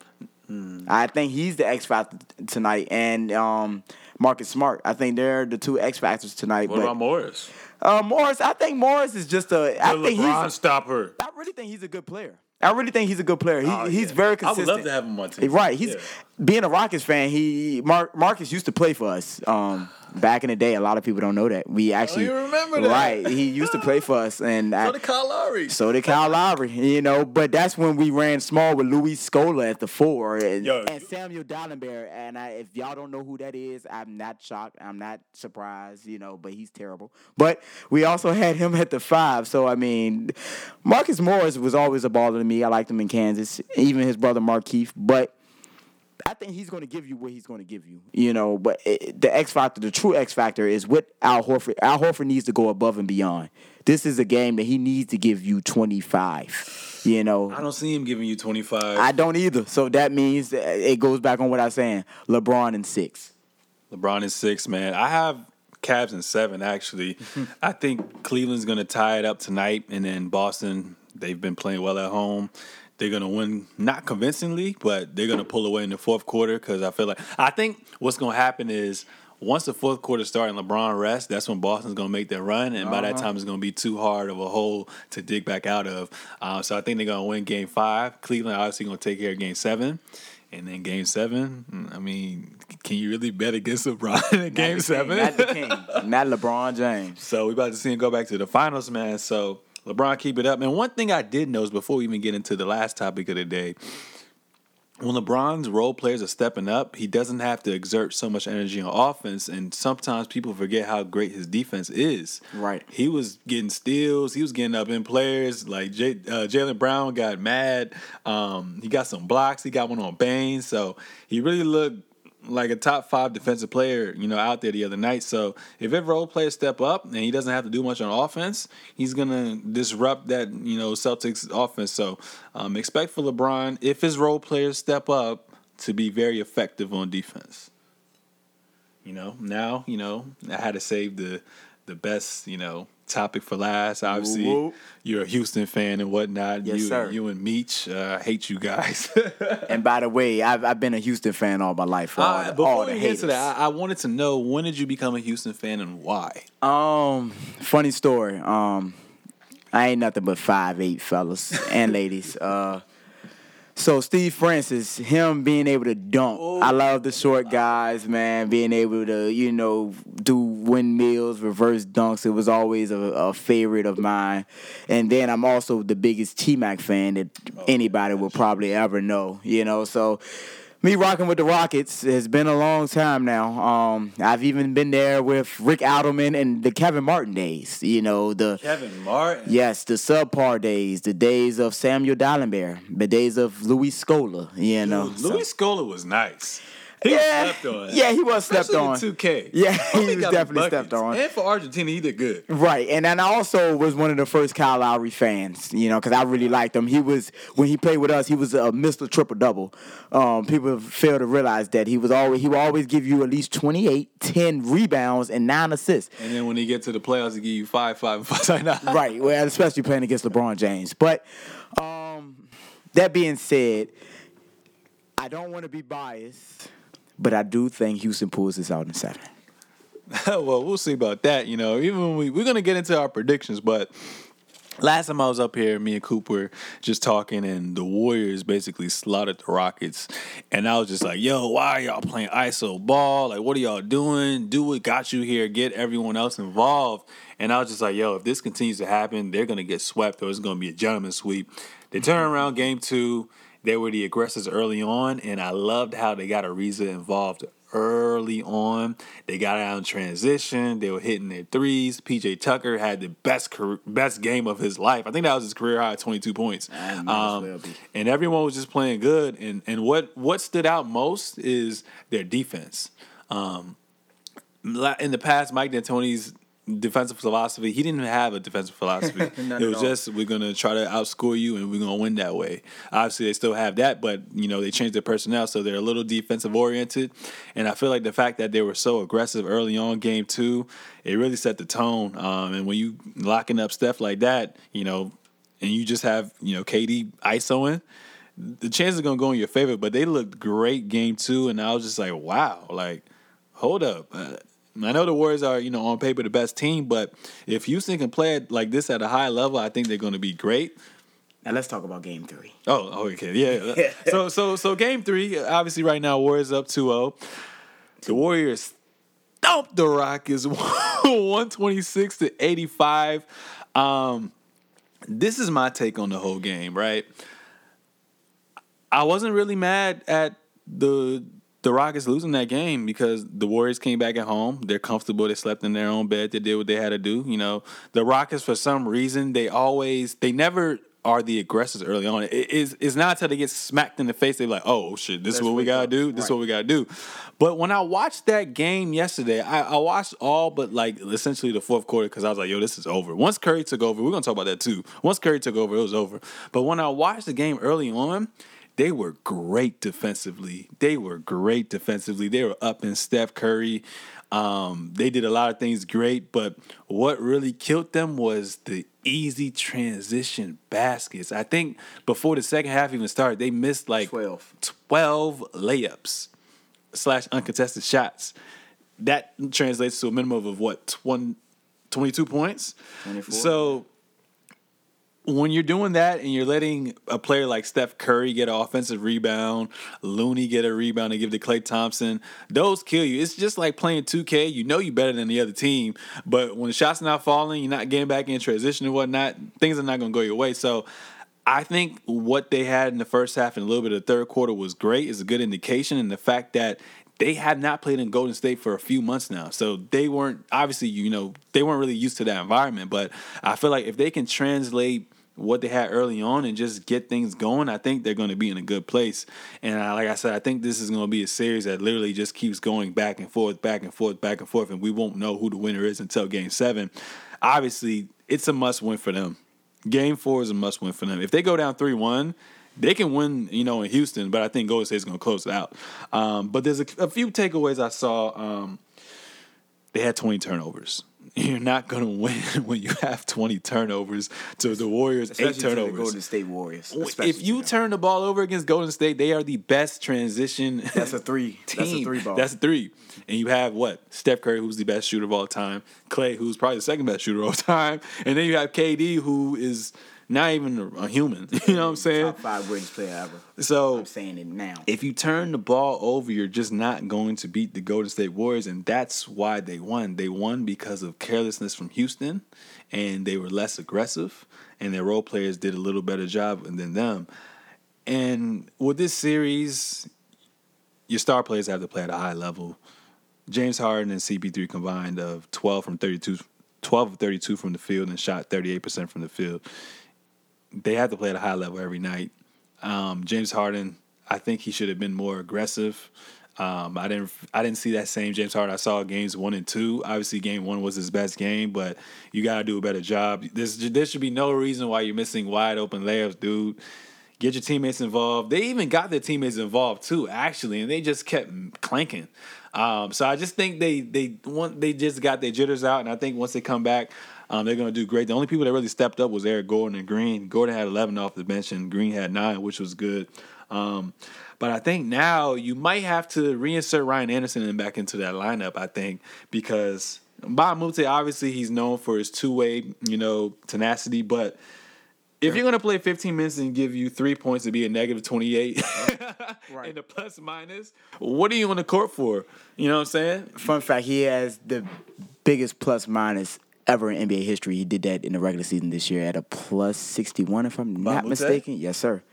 I think he's the X factor tonight, and um, Marcus Smart. I think they're the two X factors tonight. What but about Morris? uh, Morris, I think Morris is just a. I The think LeBron he's. stopper. I really think he's a good player. I really think he's a good player. He, Oh, he's yeah. very consistent. I would love to have him on my team. Right. He's Yeah. being a Rockets fan. He Mar- Marcus used to play for us. Um, back in the day, a lot of people don't know that. We actually Oh, you remember that. Right. He used to play for us, and I, So did Kyle Lowry. so did Kyle Lowry, you know, but that's when we ran small with Louis Scola at the four and, Yo, and Samuel Dalembert. And I, if y'all don't know who that is, I'm not shocked. I'm not surprised, you know, but he's terrible. But we also had him at the five. So, I mean, Marcus Morris was always a baller to me. I liked him in Kansas, even his brother Markieff. But I think he's going to give you what he's going to give you, you know. But it, the X factor, the true X factor, is what Al Horford. Al Horford needs to go above and beyond. This is a game that he needs to give you twenty five. You know, I don't see him giving you 25. I don't either. So that means it goes back on what I was saying. LeBron in six. LeBron is six, man. I have Cavs in seven, actually. (laughs) I think Cleveland's going to tie it up tonight, and then Boston, they've been playing well at home. They're going to win, not convincingly, but they're going to pull away in the fourth quarter because I feel like, I think what's going to happen is once the fourth quarter starts and LeBron rests, that's when Boston's going to make their run, and by that Uh-huh. time it's going to be too hard of a hole to dig back out of. Uh, so I think they're going to win game five. Cleveland obviously going to take care of game seven. And then game seven, mm, I mean, can you really bet against LeBron in game king, seven? Not the king. not LeBron James. (laughs) so we about to see him go back to the finals, man. So LeBron keep it up. And one thing I did notice before we even get into the last topic of the day, when LeBron's role players are stepping up, he doesn't have to exert so much energy on offense. And sometimes people forget how great his defense is. Right. He was getting steals. He was getting up in players. Like J- uh, Jaylen Brown got mad. Um, he got some blocks. He got one on Baynes. So he really looked like a top five defensive player, you know, out there the other night. So if every role players step up and he doesn't have to do much on offense, he's gonna disrupt that, you know, Celtics offense. So um, expect for LeBron, if his role players step up, to be very effective on defense. You know, now, you know, I had to save the the best, you know, topic for last. Obviously, you're a Houston fan and whatnot. Yes, you, sir. you and Meech, uh, hate you guys. (laughs) And by the way, I've, I've been a Houston fan all my life. For all, Uh, the- before all the we get to that, I, I wanted to know when did you become a Houston fan and why? Um, funny story. Um, I ain't nothing but five eight fellas and ladies. Uh, so Steve Francis, him being able to dunk. Oh. I love the short guys, man. Being able to, you know, do windmills, reverse dunks. It was always a, a favorite of mine. And then I'm also the biggest T Mac fan that oh, anybody will probably ever know. You know, so me rocking with the Rockets has been a long time now. Um, I've even been there with Rick Adelman and the Kevin Martin days. You know, the Kevin Martin. yes, the subpar days, the days of Samuel Dalembert, the days of Louis Scola. You know, so- Louis Scola was nice. He Yeah, was slept on. yeah, he was slept Especially on. 2K. Yeah, he was definitely stepped on. And for Argentina, he did good. Right, and then I also was one of the first Kyle Lowry fans, you know, because I really liked him. He was when he played with us, he was a Mr. Triple Double. Um, people fail to realize that he was always he would always give you at least 28, 10 rebounds, and nine assists. And then when he get to the playoffs, he give you five, five, (laughs) five, nine. right, well, especially playing against LeBron James. But um, that being said, I don't want to be biased, but I do think Houston pulls this out in seven. (laughs) well, we'll see about that. You know, even we we're gonna get into our predictions, but last time I was up here, me and Coop were just talking, and the Warriors basically slaughtered the Rockets, and I was just like, "Yo, why are y'all playing ISO ball? Like, what are y'all doing? Do what got you here. Get everyone else involved." And I was just like, yo, if this continues to happen, they're gonna get swept or it's gonna be a gentleman sweep. They turn around game two. They were the aggressors early on, and I loved how they got Ariza involved early on. They got out in transition. They were hitting their threes. PJ Tucker had the best career, best game of his life. I think that was his career high, twenty two points. Um, and everyone was just playing good. And and what what stood out most is their defense. Um, in the past, Mike D'Antoni's defensive philosophy. He didn't have a defensive (laughs) philosophy. it was just we're gonna try to outscore you and we're gonna win that way. Obviously, they still have that, but you know they changed their personnel, so they're a little defensive oriented. And I feel like the fact that they were so aggressive early on, game two, it really set the tone. Um, and when you locking up stuff like that, you know, and you just have you know KD ISOing. The chances are gonna go in your favor, but they looked great game two, and I was just like, wow, like, hold up. Uh, I know the Warriors are, you know, on paper the best team, but if Houston can play it like this at a high level, I think they're going to be great. Now let's talk about game three. Oh, okay. Yeah. (laughs) so so so game three, obviously right now Warriors up 2-0. The Warriors thumped the Rockets (laughs) 126 to 85. Um, this is my take on the whole game, right? I wasn't really mad at the the Rockets losing that game because the Warriors came back at home. They're comfortable. They slept in their own bed. They did what they had to do. You know, the Rockets for some reason they always they never are the aggressors early on. It is it's not until they get smacked in the face they're like, oh shit, this Let's is what we gotta do. This right. is what we gotta do. But when I watched that game yesterday, I, I watched all but like essentially the fourth quarter because I was like, yo, this is over. Once Curry took over, we're gonna talk about that too. Once Curry took over, it was over. But when I watched the game early on they were great defensively. They were great defensively. They were up in Steph Curry. Um, they did a lot of things great, but what really killed them was the easy transition baskets. I think before the second half even started, they missed like 12, 12 layups slash uncontested shots. That translates to a minimum of what, 22 points? 24. So when you're doing that and you're letting a player like Steph Curry get an offensive rebound, Looney get a rebound and give to Klay Thompson, those kill you. It's just like playing 2K. You know you're better than the other team, but when the shots are not falling, you're not getting back in transition and whatnot, things are not going to go your way. So I think what they had in the first half and a little bit of the third quarter was great. Is a good indication, and the fact that they had not played in Golden State for a few months now. So they weren't obviously, you know, they weren't really used to that environment. But I feel like if they can translate what they had early on and just get things going, I think they're going to be in a good place. And I, like I said, I think this is going to be a series that literally just keeps going back and forth, back and forth, back and forth, and we won't know who the winner is until Game Seven. Obviously, it's a must win for them. Game Four is a must win for them. If they go down three one. They can win, you know, in Houston, but I think Golden State's going to close it out. Um, but there's a, a, few takeaways I saw. Um, they had 20 turnovers you're not going to win (laughs) when you have 20 turnovers to the Warriors, Especially eight turnovers. To the Golden State Warriors. If you turn the ball over against Golden State, they are the best transition. That's a three. Team. That's a (laughs) three ball. That's a three. And you have what? Steph Curry, who's the best shooter of all time. Klay, who's probably the second best shooter of all (laughs) time. And then you have KD, who is not even a human. (laughs) You know what I'm saying? Top five greatest player ever. So I'm saying it now. If you turn the ball over, you're just not going to beat the Golden State Warriors, and that's why they won. They won because of carelessness from Houston, and they were less aggressive, and their role players did a little better job than them. And with this series, your star players have to play at a high level. James Harden and CP3 combined of 12 from 32 12 of 32 from the field and shot 38% from the field they have to play at a high level every night. Um, James Harden, I think he should have been more aggressive. Um, I didn't I didn't see that same James Harden I saw games one and two. Obviously, game one was his best game, but you got to do a better job. There's, there should be no reason why you're missing wide open layups, dude. Get your teammates involved. They even got their teammates involved too, actually, and they just kept clanking. Um, so I just think they they want they just got their jitters out, and I think once they come back, um, they're going to do great. The only people that really stepped up was Eric Gordon and Green. Gordon had 11 off the bench, and Green had nine, which was good. Um, but I think now you might have to reinsert Ryan Anderson and back into that lineup. I think because Mbah a Moute, obviously, he's known for his two way, you know, tenacity, but. If you're gonna play 15 minutes and give you three points to be a negative 28 (laughs) right. and a plus minus, what are you on the court for? You know what I'm saying? Fun fact: He has the biggest plus minus ever in NBA history. He did that in the regular season this year at a plus 61, if I'm not Mute? mistaken. Yes, sir.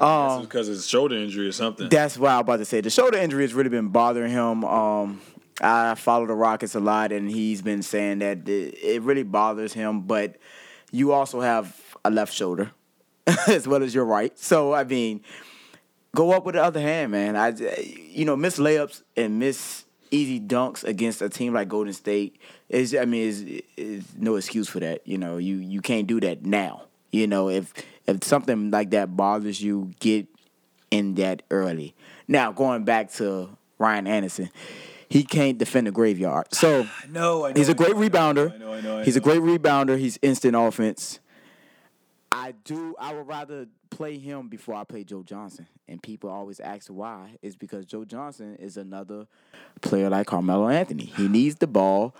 That's because of his shoulder injury or something. That's what I was about to say. The shoulder injury has really been bothering him. Um, I follow the Rockets a lot, and he's been saying that it, it really bothers him. But you also have a left shoulder (laughs) as well as your right. So I mean, go up with the other hand, man. I you know miss layups and miss easy dunks against a team like Golden State is I mean is is no excuse for that. You know you you can't do that now. You know if if something like that bothers you, get in that early. Now going back to Ryan Anderson. He can't defend the graveyard. So (sighs) No, I know. He's a great I know, rebounder. I know, I know, I He's a great rebounder. He's instant offense. I do. I would rather play him before I play Joe Johnson. And people always ask why. It's because Joe Johnson is another player like Carmelo Anthony. He needs the ball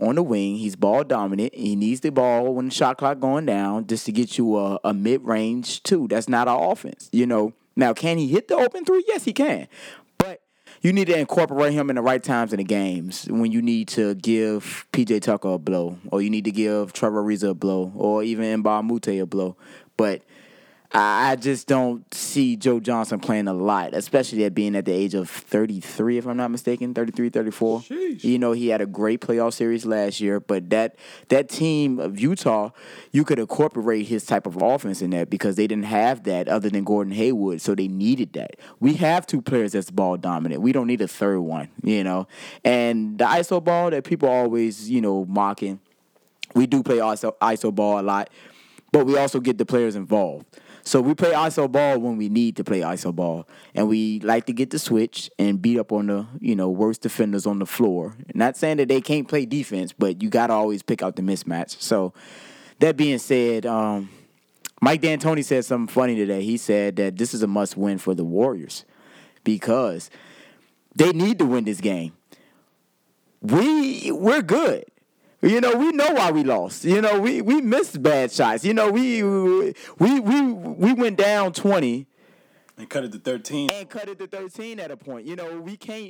on the wing. He's ball dominant. He needs the ball when the shot clock going down just to get you a, a mid range two. That's not our offense. You know. Now, can he hit the open three? Yes, he can. You need to incorporate him in the right times in the games when you need to give PJ Tucker a blow, or you need to give Trevor Ariza a blow, or even Mbah Moute a blow. But I just don't see Joe Johnson playing a lot, especially at being at the age of 33, if I'm not mistaken, 33, 34. Sheesh. You know, he had a great playoff series last year, but that that team of Utah, you could incorporate his type of offense in that because they didn't have that other than Gordon Hayward, so they needed that. We have two players that's ball dominant. We don't need a third one, you know. And the ISO ball that people always, you know, mocking, we do play ISO, ISO ball a lot, but we also get the players involved. So we play ISO ball when we need to play ISO ball, and we like to get the switch and beat up on the you know worst defenders on the floor. Not saying that they can't play defense, but you got to always pick out the mismatch. So that being said, um, Mike D'Antoni said something funny today. He said that this is a must win for the Warriors because they need to win this game. We we're good. You know, we know why we lost. You know, we we missed bad shots. You know, we we we we went down 20 And cut it to 13. and cut it to 13 at a point. You know, we can't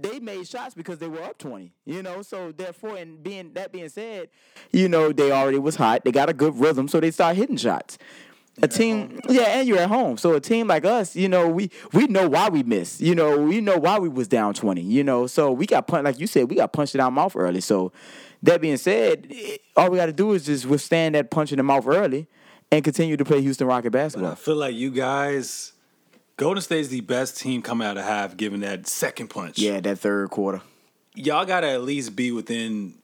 they made shots because they were up 20. You know, so therefore and being that being said, you know, they already was hot. They got a good rhythm, so they start hitting shots. A team, yeah, and you're at home. So a team like us, you know, we we know why we missed. You know, we know why we was down twenty. You know, so we got punched, like you said, we got punched in our mouth early. So that being said, eh, all we got to do is just withstand that punch in the mouth early and continue to play Houston Rocket But I feel like you guys, Golden State's the best team coming out of half, given that second punch. Yeah, that third quarter. y'all gotta at least be within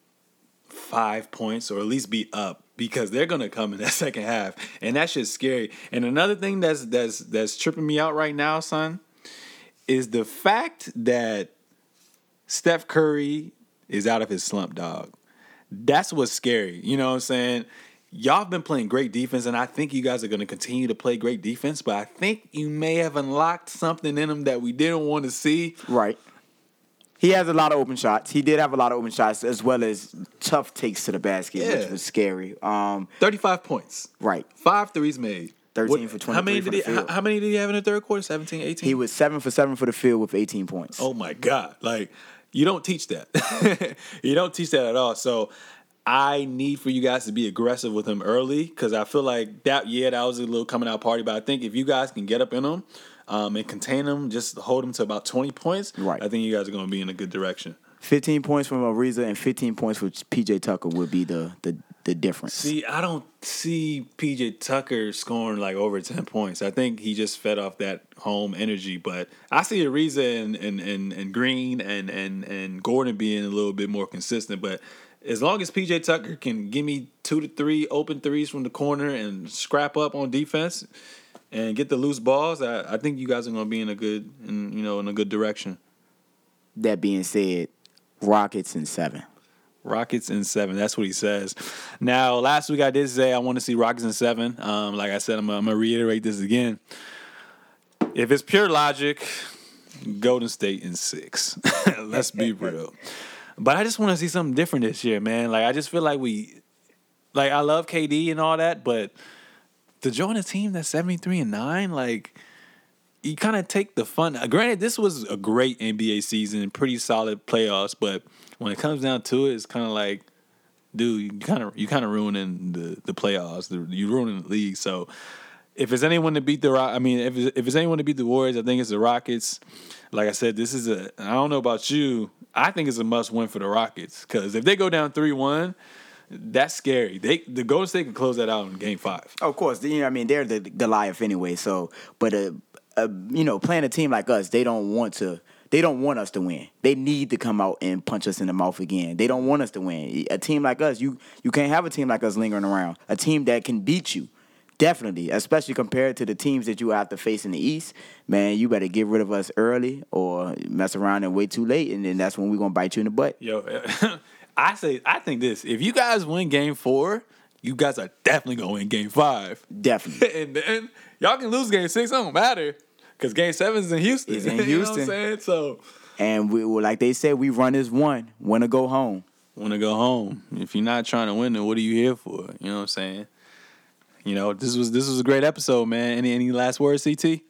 five points or at least be up because they're gonna come in (laughs) that second half and that shit's scary and another thing that's that's that's tripping me out right now son is the fact that steph curry is out of his slump dog that's what's scary you know what i'm saying y'all have been playing great defense and i think you guys are going to continue to play great defense but i think you may have unlocked something in him that we didn't want to see Right. He has a lot of open shots. He did have a lot of open shots as well as tough takes to the basket, Yeah. which was scary. Um, 35 points right. Five threes made. 13 for How many did he? How, how many did he have in the third quarter? 17, 18? He was seven for seven for the field with 18 points. Oh my god! Like you don't teach that. (laughs) you don't teach that at all. So I need for you guys to be aggressive with him early because I feel like that. Yeah, that was a little coming out party, but I think if you guys can get up in him um, and contain him, just hold him to about twenty points. Right. I think you guys are going to be in a good direction. 15 points from Ariza and 15 points for PJ Tucker would be the the, the difference. See, I don't see PJ Tucker scoring like over 10 points. I think he just fed off that home energy. But I see Ariza and, and, and, and Green and, and, and Gordon being a little bit more consistent. But as long as PJ Tucker can give me two to three open threes from the corner and scrap up on defense and get the loose balls, I, I think you guys are going to be in a good, in, you know, in a good direction. That being said, Rockets in seven. Rockets in seven. That's what he says. Now, last week I did say I want to see Rockets in seven. Um, like I said, I'm, I'm gonna reiterate this again. If it's pure logic, Golden State in six. (laughs) Let's be real. But I just want to see something different this year, man. Like I just feel like we, like I love KD and all that, but to join a team that's 73 and nine, like you kind of take the fun. Granted, this was a great NBA season, pretty solid playoffs, but when it comes down to it, it's kind of like dude, you kind of you kind of ruining the the playoffs. You're ruining the league. So if it's anyone to beat the Rock, I mean, if it's, if it's anyone to beat the Warriors, I think it's the Rockets. Like I said, this is a. I don't know about you. I think it's a must win for the Rockets because if they go down three one, that's scary. They the Golden State can close that out in Game Five. Of course, you know, I mean, they're the Goliath anyway. So, but uh, uh, you know, playing a team like us, they don't want to. They don't want us to win. They need to come out and punch us in the mouth again. They don't want us to win. A team like us, you you can't have a team like us lingering around. A team that can beat you. Definitely, especially compared to the teams that you have to face in the East, man, you better get rid of us early or mess around and wait too late, and then that's when we're gonna bite you in the butt. Yo, (laughs) I say I think this: if you guys win Game Four, you guys are definitely gonna win Game Five. Definitely, (laughs) and then y'all can lose Game Six. It don't matter because Game Seven is in Houston. It's (laughs) in you Houston. know what I'm saying? So, and we were like they said, we run as one. Want to go home. Want to go home? If you're not trying to win, then what are you here for? You know what I'm saying? You know, this was this was a great episode, man. Any any last words, CT?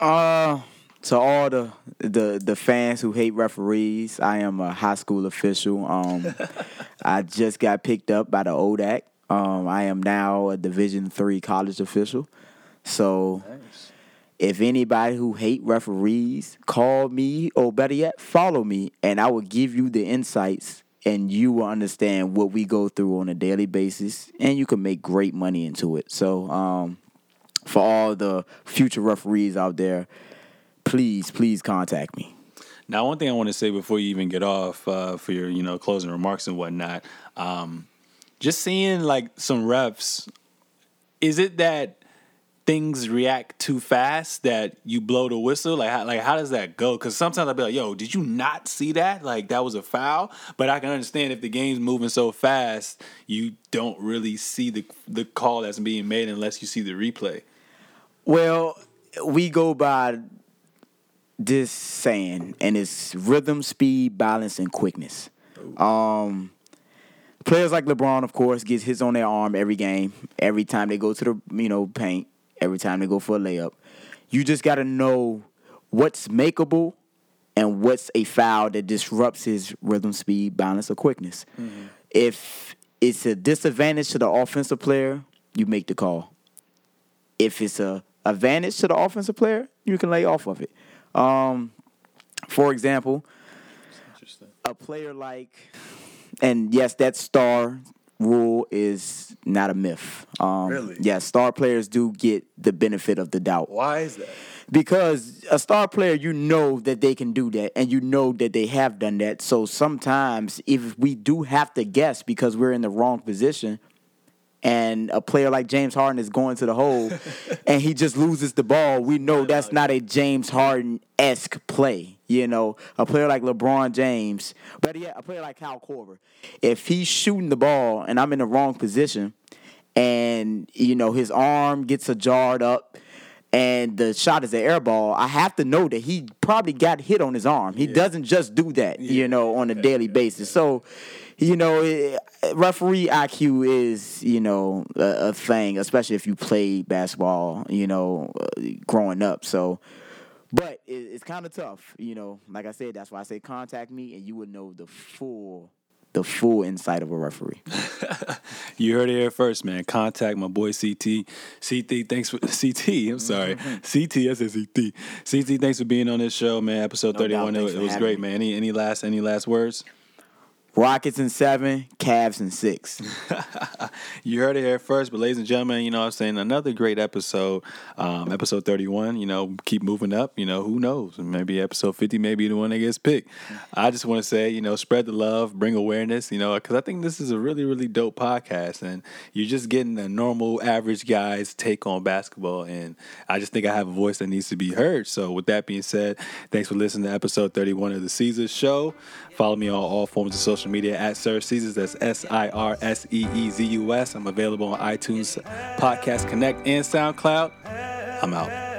Uh to all the the the fans who hate referees, I am a high school official. Um, (laughs) I just got picked up by the ODAC. Um, I am now a Division three college official. So, if anybody who hate referees, call me or better yet, follow me, and I will give you the insights, and you will understand what we go through on a daily basis, and you can make great money into it. So, um, for all the future referees out there please, please contact me. Now, one thing I want to say before you even get off uh, for your, you know, closing remarks and whatnot, um, just seeing like some refs, is it that things react too fast that you blow the whistle? Like, how, like how does that go? Because sometimes I'll be like, "Yo, did you not see that? Like, that was a foul." But I can understand if the game's moving so fast, you don't really see the the call that's being made unless you see the replay. Well, we go by this saying, and it's rhythm, speed, balance, and quickness. Um, players like LeBron, of course, gets hits on their arm every game, every time they go to the you know paint, every time they go for a layup. You just got to know what's makeable and what's a foul that disrupts his rhythm, speed, balance, or quickness. Mm-hmm. If it's a disadvantage to the offensive player, you make the call. If it's a advantage to the offensive player, you can lay off of it. Um, for example, a player like, and yes, that star rule is not a myth. Um, really? Yes, star players do get the benefit of the doubt. Why is that? Because a star player, you know that they can do that, and you know that they have done that. So sometimes, if we do have to guess because we're in the wrong position, and a player like James Harden is going to the hole (laughs) and he just loses the ball, we know that's not a James Harden esque play. You know, a player like LeBron James, but yeah, a player like Kyle Korver, if he's shooting the ball and I'm in the wrong position and, you know, his arm gets a jarred up and the shot is an air ball, I have to know that he probably got hit on his arm. He yeah. doesn't just do that, yeah. you know, on a daily basis. So, you know, it, referee IQ is, you know, a, a, thing, especially if you play basketball, you know, uh, growing up. So, but it, it's kind of tough, you know. Like I said, that's why I say contact me, and you would know the full the full insight of a referee. (laughs) you heard it here first, man. Contact my boy CT. CT, thanks for (laughs) CT. I'm sorry, mm-hmm. (laughs) CT. I said CT. CT, thanks for being on this show, man. Episode no 31. It, it was great, me. man. Any any last any last words? Rockets in seven, Cavs in six. (laughs) you heard it here first, but ladies and gentlemen, you know I'm saying another great episode, um, episode 31. You know, keep moving up. You know, who knows? Maybe episode 50, maybe the one that gets picked. I just want to say, you know, spread the love, bring awareness. You know, because I think this is a really, really dope podcast, and you're just getting a normal, average guy's take on basketball. And I just think I have a voice that needs to be heard. So, with that being said, thanks for listening to episode 31 of the Seezus Show. Follow me on all forms of social media at Sir Seezus. That's S I R S E E Z U S. I'm available on iTunes, Podcast Connect, and SoundCloud. I'm out.